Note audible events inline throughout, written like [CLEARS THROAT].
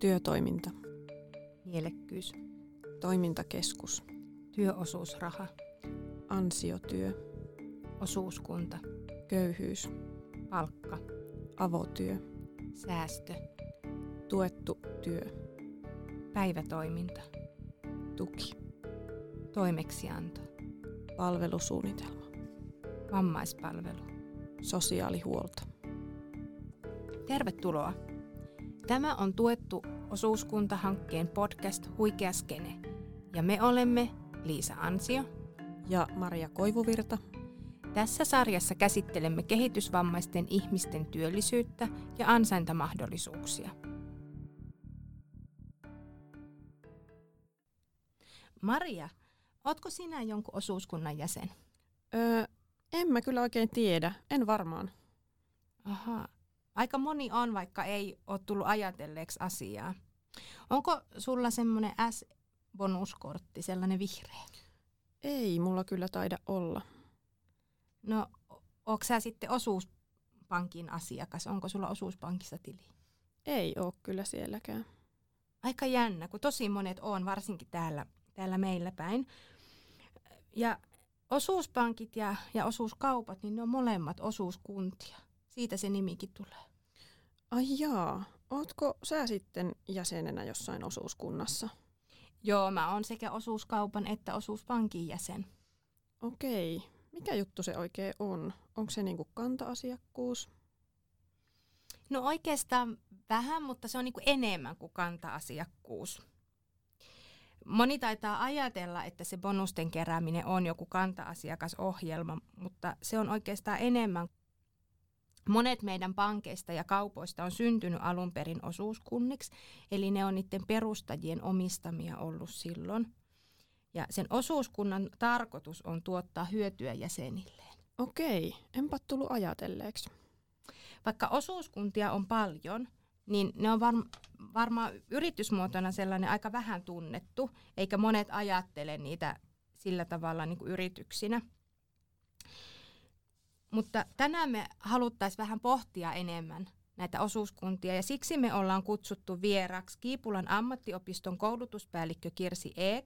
Työtoiminta. Mielekkyys. Toimintakeskus. Työosuusraha. Ansiotyö. Osuuskunta. Köyhyys. Palkka. Avotyö. Säästö. Tuettu työ. Päivätoiminta. Tuki. Toimeksianto. Palvelusuunnitelma. Vammaispalvelu. Sosiaalihuolto. Tervetuloa. Tämä on tuettu osuuskuntahankkeen podcast Huikea Skene. Ja me olemme Liisa Ansio Ja Maria Koivuvirta. Tässä sarjassa käsittelemme kehitysvammaisten ihmisten työllisyyttä ja ansaintamahdollisuuksia. Maria, ootko sinä jonkun osuuskunnan jäsen? Öö, en mä kyllä oikein tiedä. En varmaan. Aha. Aika moni on, vaikka ei ole tullut ajatelleeksi asiaa. Onko sulla semmoinen S-bonuskortti, sellainen vihreä? Ei mulla kyllä taida olla. No, onko sä sitten osuuspankin asiakas? Onko sulla osuuspankissa tili? Ei oo kyllä sielläkään. Aika jännä, kun tosi monet on, varsinkin täällä, täällä meillä päin. Ja osuuspankit ja, ja osuuskaupat, niin ne on molemmat osuuskuntia. Siitä se nimikin tulee. Ai jaa, ootko sä sitten jäsenenä jossain osuuskunnassa? Joo, mä oon sekä osuuskaupan että osuuspankin jäsen. Okei, mikä juttu se oikein on? Onko se niinku kanta-asiakkuus? No oikeastaan vähän, mutta se on niinku enemmän kuin kanta-asiakkuus. Moni taitaa ajatella, että se bonusten kerääminen on joku kanta-asiakasohjelma, mutta se on oikeastaan enemmän. Monet meidän pankeista ja kaupoista on syntynyt alun perin osuuskunniksi, eli ne on niiden perustajien omistamia ollut silloin. Ja sen osuuskunnan tarkoitus on tuottaa hyötyä jäsenilleen. Okei, enpä tullut ajatelleeksi. Vaikka osuuskuntia on paljon, niin ne on varm- varmaan yritysmuotona sellainen aika vähän tunnettu, eikä monet ajattele niitä sillä tavalla niin kuin yrityksinä. Mutta tänään me haluttaisiin vähän pohtia enemmän näitä osuuskuntia ja siksi me ollaan kutsuttu vieraksi Kiipulan ammattiopiston koulutuspäällikkö Kirsi Eek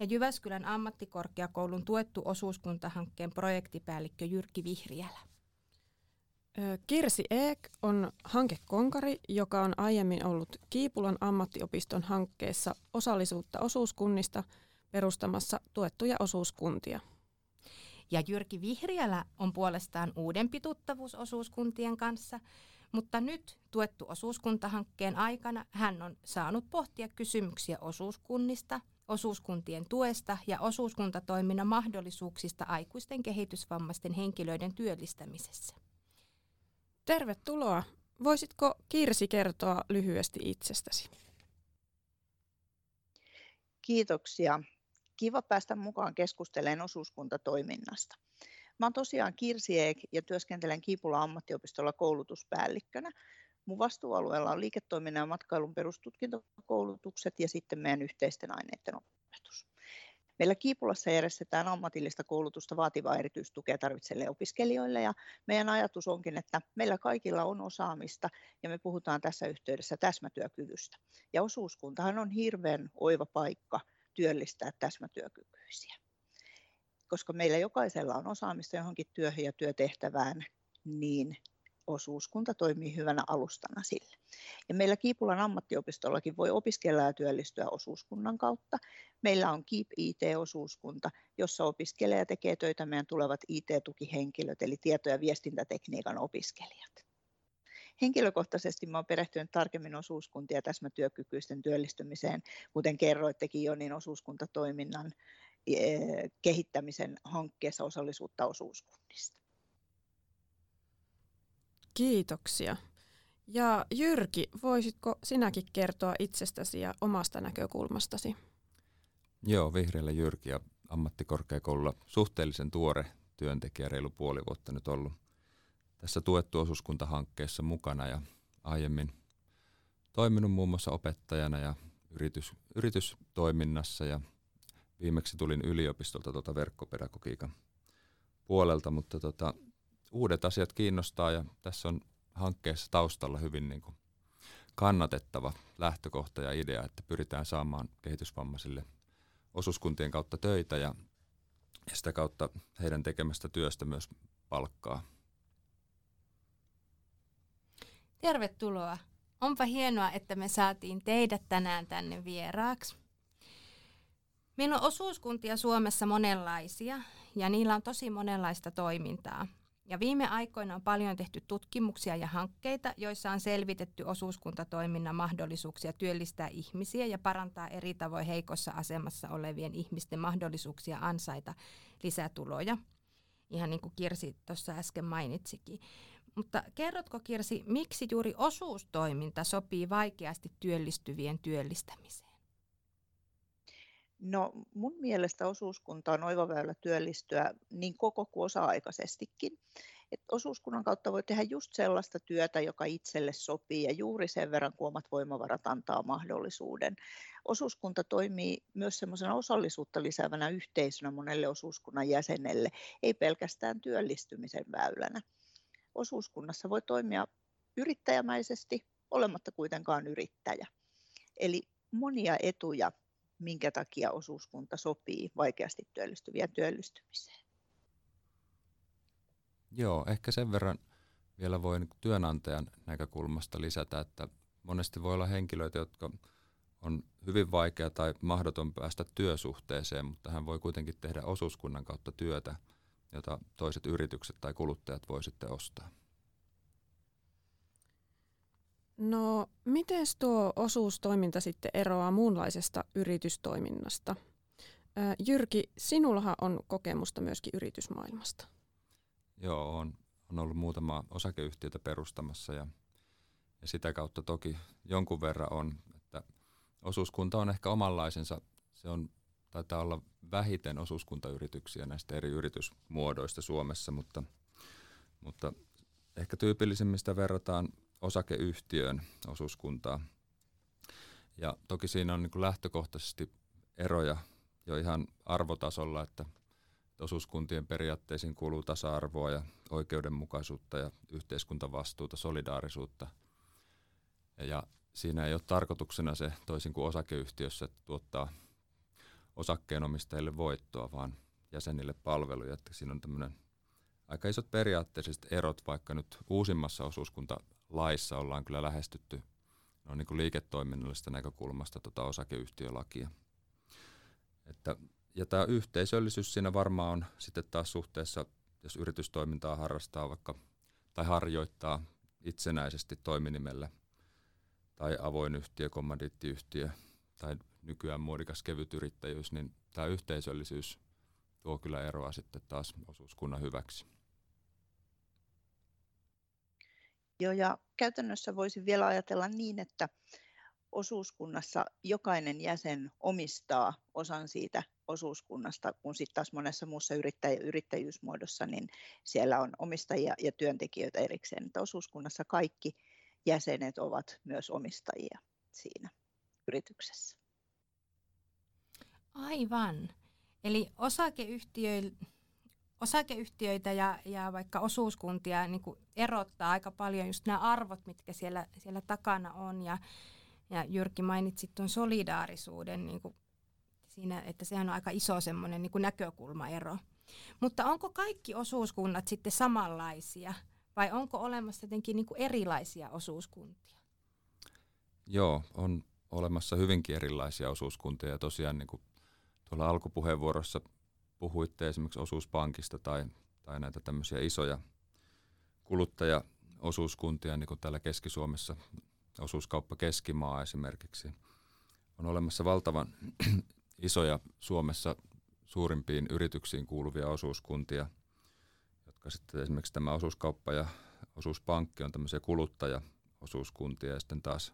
ja Jyväskylän ammattikorkeakoulun tuettu osuuskuntahankkeen projektipäällikkö Jyrki Vihriälä. Kirsi Eek on hankekonkari, joka on aiemmin ollut Kiipulan ammattiopiston hankkeessa osallisuutta osuuskunnista perustamassa tuettuja osuuskuntia. Ja Jyrki Vihriälä on puolestaan uudempi tuttavuus osuuskuntien kanssa, mutta nyt tuettu osuuskuntahankkeen aikana hän on saanut pohtia kysymyksiä osuuskunnista, osuuskuntien tuesta ja osuuskuntatoiminnan mahdollisuuksista aikuisten kehitysvammaisten henkilöiden työllistämisessä. Tervetuloa. Voisitko Kirsi kertoa lyhyesti itsestäsi? Kiitoksia. Kiva päästä mukaan keskustelemaan osuuskuntatoiminnasta. Mä oon tosiaan Kirsi Eek ja työskentelen Kiipula ammattiopistolla koulutuspäällikkönä. Mun vastuualueella on liiketoiminnan ja matkailun perustutkintokoulutukset ja sitten meidän yhteisten aineiden opetus. Meillä Kiipulassa järjestetään ammatillista koulutusta vaativaa erityistukea tarvitseville opiskelijoille ja meidän ajatus onkin, että meillä kaikilla on osaamista ja me puhutaan tässä yhteydessä täsmätyökyvystä. Ja osuuskuntahan on hirveän oiva paikka työllistää täsmätyökykyisiä. Koska meillä jokaisella on osaamista johonkin työhön ja työtehtävään, niin osuuskunta toimii hyvänä alustana sille. Ja meillä Kiipulan ammattiopistollakin voi opiskella ja työllistyä osuuskunnan kautta. Meillä on Keep IT-osuuskunta, jossa opiskelee ja tekee töitä meidän tulevat IT-tukihenkilöt, eli tieto- ja viestintätekniikan opiskelijat. Henkilökohtaisesti mä olen perehtynyt tarkemmin osuuskuntia ja täsmätyökykyisten työllistymiseen, kuten kerroittekin jo, niin osuuskuntatoiminnan kehittämisen hankkeessa osallisuutta osuuskunnista. Kiitoksia. Ja Jyrki, voisitko sinäkin kertoa itsestäsi ja omasta näkökulmastasi? Joo, Vihreällä Jyrki ja ammattikorkeakoululla suhteellisen tuore työntekijä, reilu puoli vuotta nyt ollut tässä tuettu osuuskuntahankkeessa mukana ja aiemmin toiminut muun muassa opettajana ja yritys, yritystoiminnassa ja viimeksi tulin yliopistolta tuota verkkopedagogiikan puolelta, mutta tota, uudet asiat kiinnostaa ja tässä on hankkeessa taustalla hyvin niin kuin kannatettava lähtökohta ja idea, että pyritään saamaan kehitysvammaisille osuuskuntien kautta töitä ja, ja sitä kautta heidän tekemästä työstä myös palkkaa. Tervetuloa. Onpa hienoa, että me saatiin teidät tänään tänne vieraaksi. Meillä on osuuskuntia Suomessa monenlaisia ja niillä on tosi monenlaista toimintaa. Ja viime aikoina on paljon tehty tutkimuksia ja hankkeita, joissa on selvitetty osuuskuntatoiminnan mahdollisuuksia työllistää ihmisiä ja parantaa eri tavoin heikossa asemassa olevien ihmisten mahdollisuuksia ansaita lisätuloja. Ihan niin kuin Kirsi tuossa äsken mainitsikin. Mutta kerrotko Kirsi, miksi juuri osuustoiminta sopii vaikeasti työllistyvien työllistämiseen? No mun mielestä osuuskunta on oiva väylä työllistyä niin koko kuin osa-aikaisestikin. Et osuuskunnan kautta voi tehdä just sellaista työtä, joka itselle sopii ja juuri sen verran, kun omat voimavarat antaa mahdollisuuden. Osuuskunta toimii myös semmoisena osallisuutta lisäävänä yhteisönä monelle osuuskunnan jäsenelle, ei pelkästään työllistymisen väylänä. Osuuskunnassa voi toimia yrittäjämäisesti, olematta kuitenkaan yrittäjä. Eli monia etuja minkä takia osuuskunta sopii vaikeasti työllistyvien työllistymiseen. Joo, ehkä sen verran vielä voi työnantajan näkökulmasta lisätä, että monesti voi olla henkilöitä, jotka on hyvin vaikea tai mahdoton päästä työsuhteeseen, mutta hän voi kuitenkin tehdä osuuskunnan kautta työtä, jota toiset yritykset tai kuluttajat voi sitten ostaa. No, miten tuo osuustoiminta sitten eroaa muunlaisesta yritystoiminnasta? Jyrki, sinullahan on kokemusta myöskin yritysmaailmasta. Joo, on, on ollut muutama osakeyhtiötä perustamassa ja, ja sitä kautta toki jonkun verran on, että osuuskunta on ehkä omanlaisensa, se on, taitaa olla vähiten osuuskuntayrityksiä näistä eri yritysmuodoista Suomessa, mutta, mutta ehkä tyypillisimmistä verrataan osakeyhtiön osuuskuntaa. Ja toki siinä on niin kuin lähtökohtaisesti eroja jo ihan arvotasolla, että osuuskuntien periaatteisiin kuuluu tasa-arvoa ja oikeudenmukaisuutta ja yhteiskuntavastuuta, solidaarisuutta. Ja siinä ei ole tarkoituksena se, toisin kuin osakeyhtiössä, että tuottaa osakkeenomistajille voittoa, vaan jäsenille palveluja. Että siinä on tämmöinen aika isot periaatteelliset erot, vaikka nyt uusimmassa osuuskunta laissa ollaan kyllä lähestytty no niin kuin liiketoiminnallisesta näkökulmasta tota osakeyhtiölakia. Että, ja tämä yhteisöllisyys siinä varmaan on sitten taas suhteessa, jos yritystoimintaa harrastaa vaikka tai harjoittaa itsenäisesti toiminimellä tai avoin yhtiö, kommandiittiyhtiö tai nykyään muodikas kevytyrittäjyys, niin tämä yhteisöllisyys tuo kyllä eroa sitten taas osuuskunnan hyväksi. Joo, ja käytännössä voisin vielä ajatella niin, että osuuskunnassa jokainen jäsen omistaa osan siitä osuuskunnasta, kun sitten taas monessa muussa yrittäjä, yrittäjyysmuodossa, niin siellä on omistajia ja työntekijöitä erikseen. Että osuuskunnassa kaikki jäsenet ovat myös omistajia siinä yrityksessä. Aivan. Eli osakeyhtiöillä osakeyhtiöitä ja, ja vaikka osuuskuntia niin kuin erottaa aika paljon just nämä arvot, mitkä siellä, siellä takana on. Ja, ja Jyrki mainitsi tuon solidaarisuuden niin kuin siinä, että sehän on aika iso semmoinen niin näkökulmaero. Mutta onko kaikki osuuskunnat sitten samanlaisia vai onko olemassa jotenkin niin kuin erilaisia osuuskuntia? Joo, on olemassa hyvinkin erilaisia osuuskuntia ja tosiaan niin kuin tuolla alkupuheenvuorossa puhuitte esimerkiksi osuuspankista tai, tai näitä tämmöisiä isoja kuluttajaosuuskuntia, niin kuin täällä Keski-Suomessa osuuskauppa Keskimaa esimerkiksi. On olemassa valtavan [CLEARS THROAT] isoja Suomessa suurimpiin yrityksiin kuuluvia osuuskuntia, jotka sitten esimerkiksi tämä osuuskauppa ja osuuspankki on tämmöisiä kuluttajaosuuskuntia ja sitten taas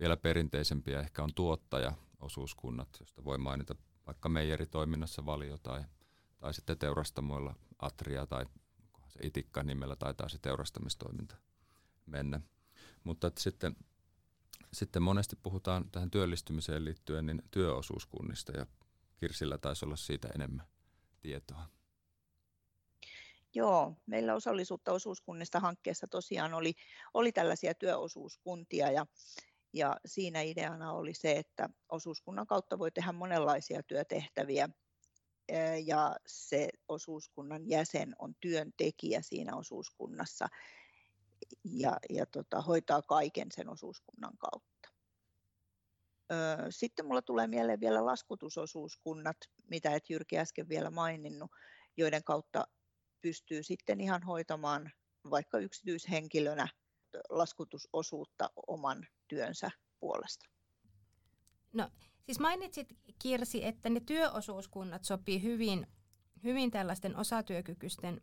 vielä perinteisempiä ehkä on tuottajaosuuskunnat, josta voi mainita vaikka meijeritoiminnassa valio tai, tai sitten teurastamoilla Atria tai se Itikka nimellä taitaa se teurastamistoiminta mennä. Mutta että sitten, sitten monesti puhutaan tähän työllistymiseen liittyen niin työosuuskunnista ja Kirsillä taisi olla siitä enemmän tietoa. Joo, meillä osallisuutta osuuskunnista hankkeessa tosiaan oli, oli tällaisia työosuuskuntia ja, Ja siinä ideana oli se, että osuuskunnan kautta voi tehdä monenlaisia työtehtäviä ja se osuuskunnan jäsen on työntekijä siinä osuuskunnassa ja, ja tota, hoitaa kaiken sen osuuskunnan kautta. Sitten mulla tulee mieleen vielä laskutusosuuskunnat, mitä et Jyrki äsken vielä maininnut, joiden kautta pystyy sitten ihan hoitamaan vaikka yksityishenkilönä laskutusosuutta oman työnsä puolesta. No siis mainitsit Kirsi, että ne työosuuskunnat sopii hyvin, hyvin tällaisten osatyökykyisten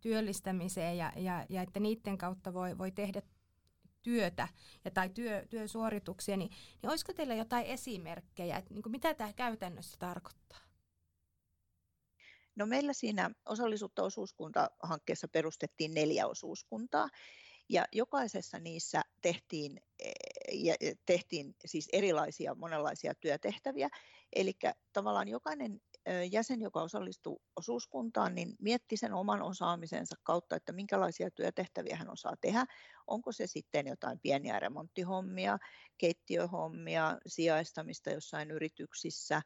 työllistämiseen ja, ja, ja että niiden kautta voi, voi tehdä työtä ja, tai työ, työsuorituksia, niin, niin olisiko teillä jotain esimerkkejä, että niin kuin mitä tämä käytännössä tarkoittaa? No meillä siinä osallisuutta osuuskuntahankkeessa perustettiin neljä osuuskuntaa ja jokaisessa niissä tehtiin, ja tehtiin siis erilaisia monenlaisia työtehtäviä. Eli tavallaan jokainen jäsen, joka osallistuu osuuskuntaan, niin mietti sen oman osaamisensa kautta, että minkälaisia työtehtäviä hän osaa tehdä. Onko se sitten jotain pieniä remonttihommia, keittiöhommia, sijaistamista jossain yrityksissä,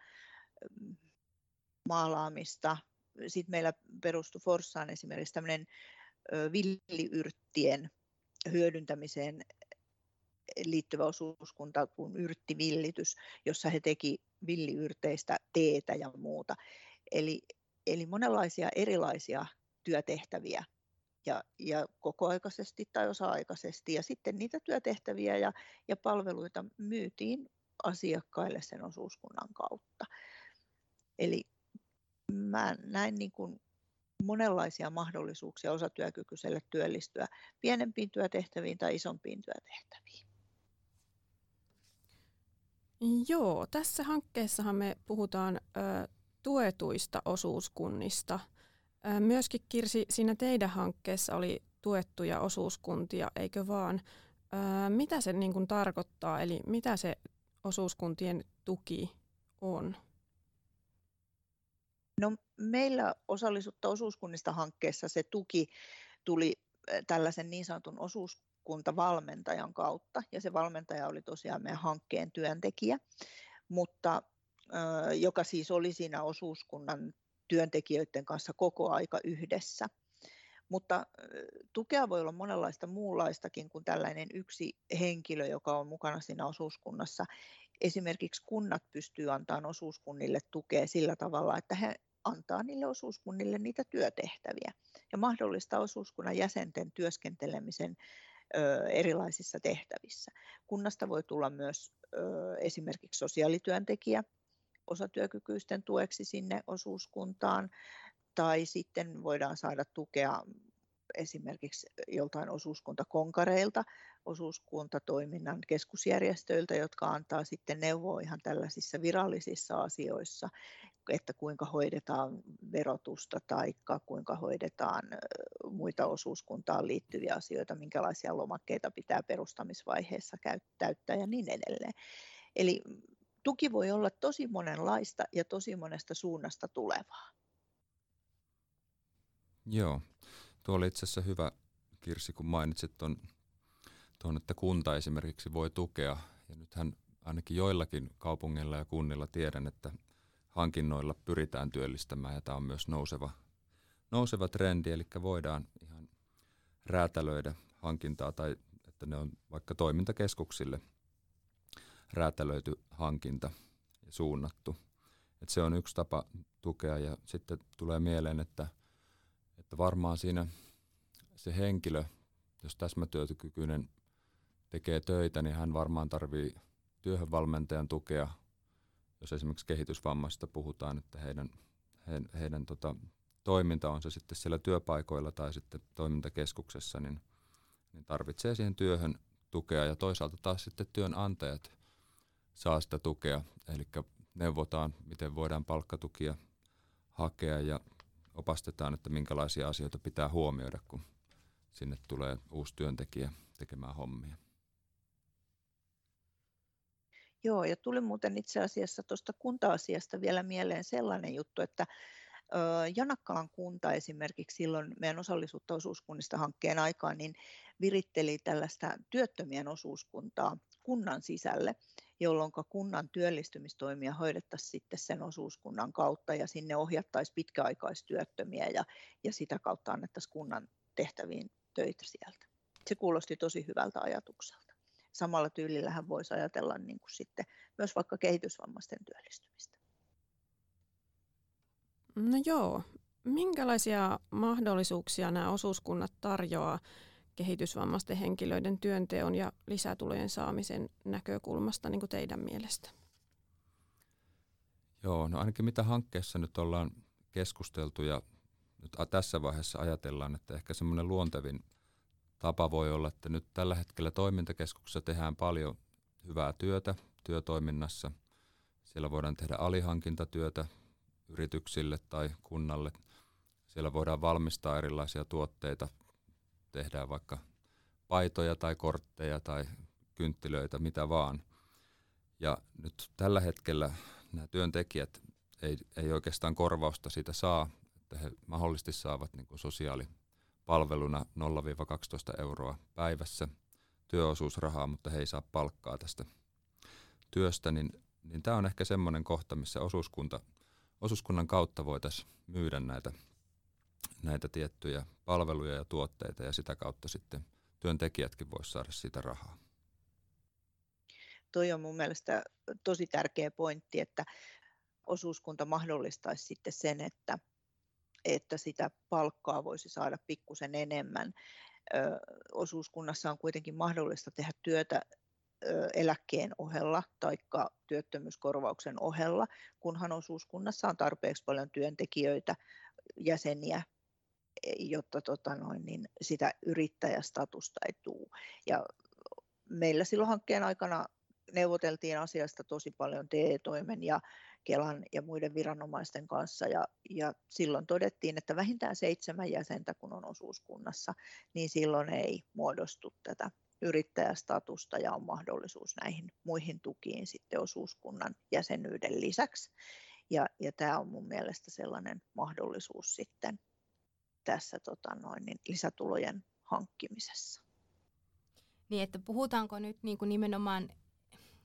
maalaamista. Sitten meillä perustui Forssaan esimerkiksi tämmöinen villiyrttien hyödyntämiseen liittyvä osuuskunta kuin yrttivillitys, jossa he teki villiyrteistä teetä ja muuta. Eli, eli monenlaisia erilaisia työtehtäviä ja, ja kokoaikaisesti tai osa-aikaisesti. Ja sitten niitä työtehtäviä ja, ja palveluita myytiin asiakkaille sen osuuskunnan kautta. Eli mä näin niin kuin monenlaisia mahdollisuuksia osatyökykyiselle työllistyä pienempiin työtehtäviin tai isompiin työtehtäviin. Joo, tässä hankkeessahan me puhutaan ö, tuetuista osuuskunnista. Ö, myöskin Kirsi, siinä teidän hankkeessa oli tuettuja osuuskuntia, eikö vaan? Ö, mitä se niin kuin tarkoittaa, eli mitä se osuuskuntien tuki on? No, meillä osallisuutta osuuskunnista hankkeessa se tuki tuli tällaisen niin sanotun osuuskuntavalmentajan kautta, ja se valmentaja oli tosiaan meidän hankkeen työntekijä, mutta joka siis oli siinä osuuskunnan työntekijöiden kanssa koko aika yhdessä. Mutta tukea voi olla monenlaista muunlaistakin kuin tällainen yksi henkilö, joka on mukana siinä osuuskunnassa. Esimerkiksi kunnat pystyvät antamaan osuuskunnille tukea sillä tavalla, että he antaa niille osuuskunnille niitä työtehtäviä ja mahdollistaa osuuskunnan jäsenten työskentelemisen erilaisissa tehtävissä. Kunnasta voi tulla myös esimerkiksi sosiaalityöntekijä osatyökykyisten tueksi sinne osuuskuntaan, tai sitten voidaan saada tukea esimerkiksi joltain osuuskuntakonkareilta, osuuskuntatoiminnan keskusjärjestöiltä, jotka antaa sitten neuvoa ihan tällaisissa virallisissa asioissa, että kuinka hoidetaan verotusta tai kuinka hoidetaan muita osuuskuntaan liittyviä asioita, minkälaisia lomakkeita pitää perustamisvaiheessa täyttää ja niin edelleen. Eli tuki voi olla tosi monenlaista ja tosi monesta suunnasta tulevaa. Joo, tuo oli itse asiassa hyvä Kirsi, kun mainitsit tuon, tuon, että kunta esimerkiksi voi tukea. Ja nythän ainakin joillakin kaupungeilla ja kunnilla tiedän, että hankinnoilla pyritään työllistämään ja tämä on myös nouseva, nouseva trendi, eli voidaan ihan räätälöidä hankintaa tai että ne on vaikka toimintakeskuksille räätälöity hankinta ja suunnattu. Et se on yksi tapa tukea ja sitten tulee mieleen, että, että varmaan siinä se henkilö, jos täsmätyökykyinen tekee töitä, niin hän varmaan tarvii työhönvalmentajan tukea – jos esimerkiksi kehitysvammaisista puhutaan, että heidän, he, heidän tota, toiminta on se sitten siellä työpaikoilla tai sitten toimintakeskuksessa, niin, niin tarvitsee siihen työhön tukea ja toisaalta taas sitten työnantajat saa sitä tukea, eli neuvotaan, miten voidaan palkkatukia hakea ja opastetaan, että minkälaisia asioita pitää huomioida, kun sinne tulee uusi työntekijä tekemään hommia. Joo, ja tuli muuten itse asiassa tuosta kunta-asiasta vielä mieleen sellainen juttu, että Janakkalan kunta esimerkiksi silloin meidän osallisuutta osuuskunnista hankkeen aikaan, niin viritteli tällaista työttömien osuuskuntaa kunnan sisälle, jolloin kunnan työllistymistoimia hoidettaisiin sitten sen osuuskunnan kautta ja sinne ohjattaisiin pitkäaikaistyöttömiä ja, ja sitä kautta annettaisiin kunnan tehtäviin töitä sieltä. Se kuulosti tosi hyvältä ajatukselta. Samalla tyylillähän voisi ajatella niin kuin sitten myös vaikka kehitysvammaisten työllistymistä. No joo. Minkälaisia mahdollisuuksia nämä osuuskunnat tarjoaa kehitysvammaisten henkilöiden työnteon ja lisätulojen saamisen näkökulmasta niin kuin teidän mielestä? Joo, no ainakin mitä hankkeessa nyt ollaan keskusteltu ja nyt tässä vaiheessa ajatellaan, että ehkä semmoinen luontevin tapa voi olla, että nyt tällä hetkellä toimintakeskuksessa tehdään paljon hyvää työtä työtoiminnassa. Siellä voidaan tehdä alihankintatyötä yrityksille tai kunnalle. Siellä voidaan valmistaa erilaisia tuotteita tehdään vaikka paitoja tai kortteja tai kynttilöitä, mitä vaan. Ja nyt tällä hetkellä nämä työntekijät ei, ei oikeastaan korvausta siitä saa, että he mahdollisesti saavat niin kuin sosiaalipalveluna 0-12 euroa päivässä työosuusrahaa, mutta he ei saa palkkaa tästä työstä, niin, niin tämä on ehkä semmoinen kohta, missä osuuskunta, osuuskunnan kautta voitaisiin myydä näitä näitä tiettyjä palveluja ja tuotteita ja sitä kautta sitten työntekijätkin voisivat saada siitä rahaa. Toi on mun mielestä tosi tärkeä pointti, että osuuskunta mahdollistaisi sitten sen, että, että sitä palkkaa voisi saada pikkusen enemmän. Osuuskunnassa on kuitenkin mahdollista tehdä työtä eläkkeen ohella tai työttömyyskorvauksen ohella, kunhan osuuskunnassa on tarpeeksi paljon työntekijöitä, jäseniä jotta tota noin, niin sitä yrittäjästatusta ei tule. Ja meillä silloin hankkeen aikana neuvoteltiin asiasta tosi paljon TE-toimen ja Kelan ja muiden viranomaisten kanssa ja, ja silloin todettiin, että vähintään seitsemän jäsentä kun on osuuskunnassa, niin silloin ei muodostu tätä yrittäjästatusta ja on mahdollisuus näihin muihin tukiin sitten osuuskunnan jäsenyyden lisäksi. Ja, ja tämä on mun mielestä sellainen mahdollisuus sitten tässä tota noin, niin lisätulojen hankkimisessa. Niin, että puhutaanko nyt niin kuin nimenomaan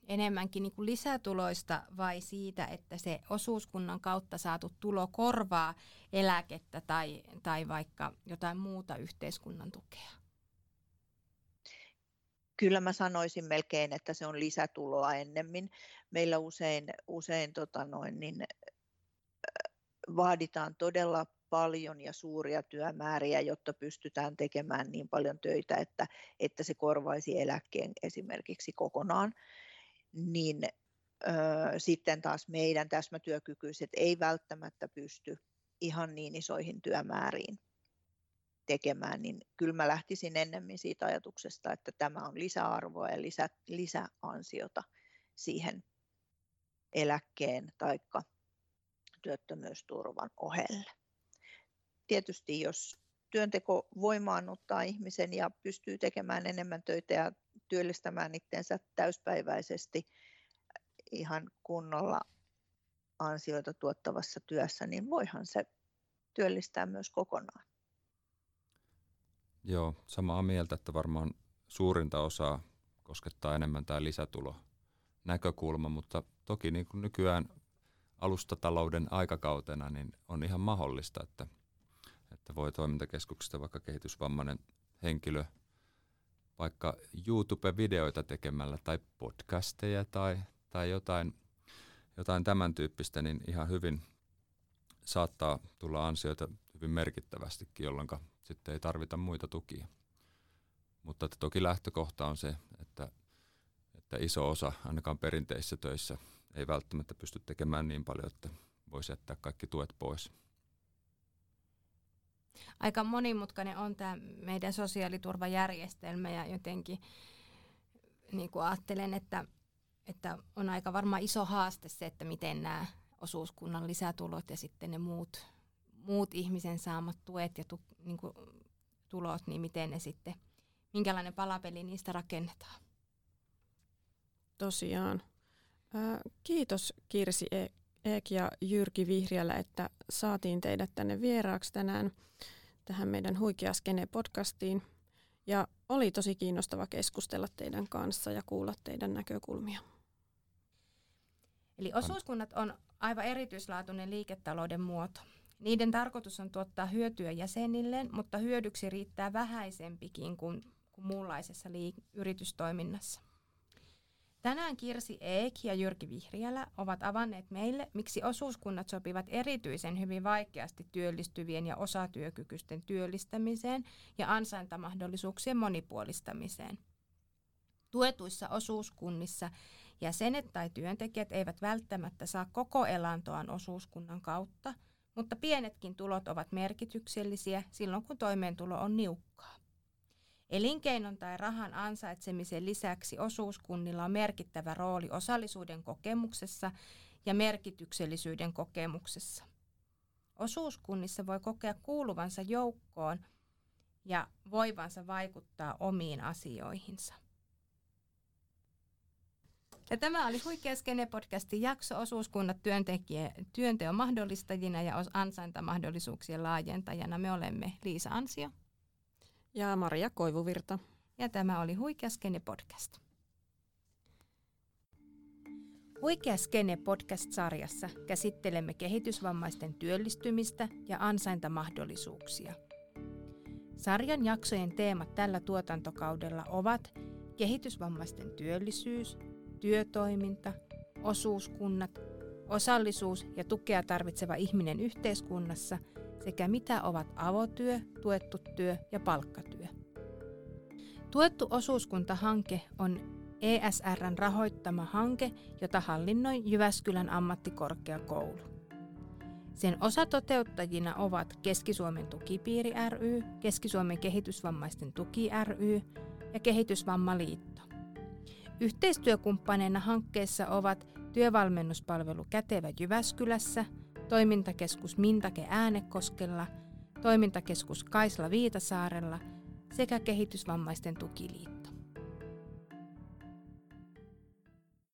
enemmänkin niin kuin lisätuloista vai siitä, että se osuuskunnan kautta saatu tulo korvaa eläkettä tai, tai vaikka jotain muuta yhteiskunnan tukea? Kyllä mä sanoisin melkein, että se on lisätuloa ennemmin. Meillä usein, usein tota noin, niin, vaaditaan todella paljon ja suuria työmääriä, jotta pystytään tekemään niin paljon töitä, että, että se korvaisi eläkkeen esimerkiksi kokonaan, niin ö, sitten taas meidän täsmätyökykyiset ei välttämättä pysty ihan niin isoihin työmääriin tekemään, niin kyllä mä lähtisin ennemmin siitä ajatuksesta, että tämä on lisäarvoa ja lisä, lisäansiota siihen eläkkeen tai työttömyysturvan ohelle. Tietysti jos työnteko voimaannuttaa ihmisen ja pystyy tekemään enemmän töitä ja työllistämään itsensä täyspäiväisesti ihan kunnolla ansioita tuottavassa työssä, niin voihan se työllistää myös kokonaan. Joo, samaa mieltä, että varmaan suurinta osaa koskettaa enemmän tämä lisätulo näkökulma, mutta toki niin kuin nykyään alustatalouden aikakautena niin on ihan mahdollista, että – että voi toimintakeskuksesta vaikka kehitysvammainen henkilö vaikka YouTube-videoita tekemällä tai podcasteja tai, tai jotain, jotain tämän tyyppistä, niin ihan hyvin saattaa tulla ansioita hyvin merkittävästikin, jolloin sitten ei tarvita muita tukia. Mutta että toki lähtökohta on se, että, että iso osa ainakaan perinteisissä töissä ei välttämättä pysty tekemään niin paljon, että voisi jättää kaikki tuet pois aika monimutkainen on tämä meidän sosiaaliturvajärjestelmä ja jotenkin niin kuin ajattelen, että, että on aika varmaan iso haaste se, että miten nämä osuuskunnan lisätulot ja sitten ne muut, muut ihmisen saamat tuet ja tu, niin kuin tulot, niin miten ne sitten, minkälainen palapeli niistä rakennetaan. Tosiaan. Kiitos Kirsi e- Eek ja Jyrki Vihriälä, että saatiin teidät tänne vieraaksi tänään tähän meidän Huikea Skene-podcastiin. Ja oli tosi kiinnostava keskustella teidän kanssa ja kuulla teidän näkökulmia. Eli osuuskunnat on aivan erityislaatuinen liiketalouden muoto. Niiden tarkoitus on tuottaa hyötyä jäsenilleen, mutta hyödyksi riittää vähäisempikin kuin, kuin muunlaisessa liik- yritystoiminnassa. Tänään Kirsi Eek ja Jyrki Vihriälä ovat avanneet meille, miksi osuuskunnat sopivat erityisen hyvin vaikeasti työllistyvien ja osatyökykyisten työllistämiseen ja ansaintamahdollisuuksien monipuolistamiseen. Tuetuissa osuuskunnissa jäsenet tai työntekijät eivät välttämättä saa koko elantoaan osuuskunnan kautta, mutta pienetkin tulot ovat merkityksellisiä silloin, kun toimeentulo on niukkaa. Elinkeinon tai rahan ansaitsemisen lisäksi osuuskunnilla on merkittävä rooli osallisuuden kokemuksessa ja merkityksellisyyden kokemuksessa. Osuuskunnissa voi kokea kuuluvansa joukkoon ja voivansa vaikuttaa omiin asioihinsa. Ja tämä oli Huikea Skene-podcastin jakso osuuskunnat työnteon mahdollistajina ja ansaintamahdollisuuksien laajentajana. Me olemme Liisa Ansio ja Maria Koivuvirta. Ja tämä oli Huikea Skene podcast. Huikea Skene podcast-sarjassa käsittelemme kehitysvammaisten työllistymistä ja ansaintamahdollisuuksia. Sarjan jaksojen teemat tällä tuotantokaudella ovat kehitysvammaisten työllisyys, työtoiminta, osuuskunnat, osallisuus ja tukea tarvitseva ihminen yhteiskunnassa – sekä mitä ovat avotyö, tuettu työ ja palkkatyö. Tuettu osuuskuntahanke on ESRn rahoittama hanke, jota hallinnoi Jyväskylän ammattikorkeakoulu. Sen osatoteuttajina ovat Keski-Suomen tukipiiri ry, Keski-Suomen kehitysvammaisten tuki ry ja Kehitysvammaliitto. Yhteistyökumppaneina hankkeessa ovat työvalmennuspalvelu Kätevä Jyväskylässä – toimintakeskus Mintake Äänekoskella, toimintakeskus Kaisla Viitasaarella sekä kehitysvammaisten tukiliitto.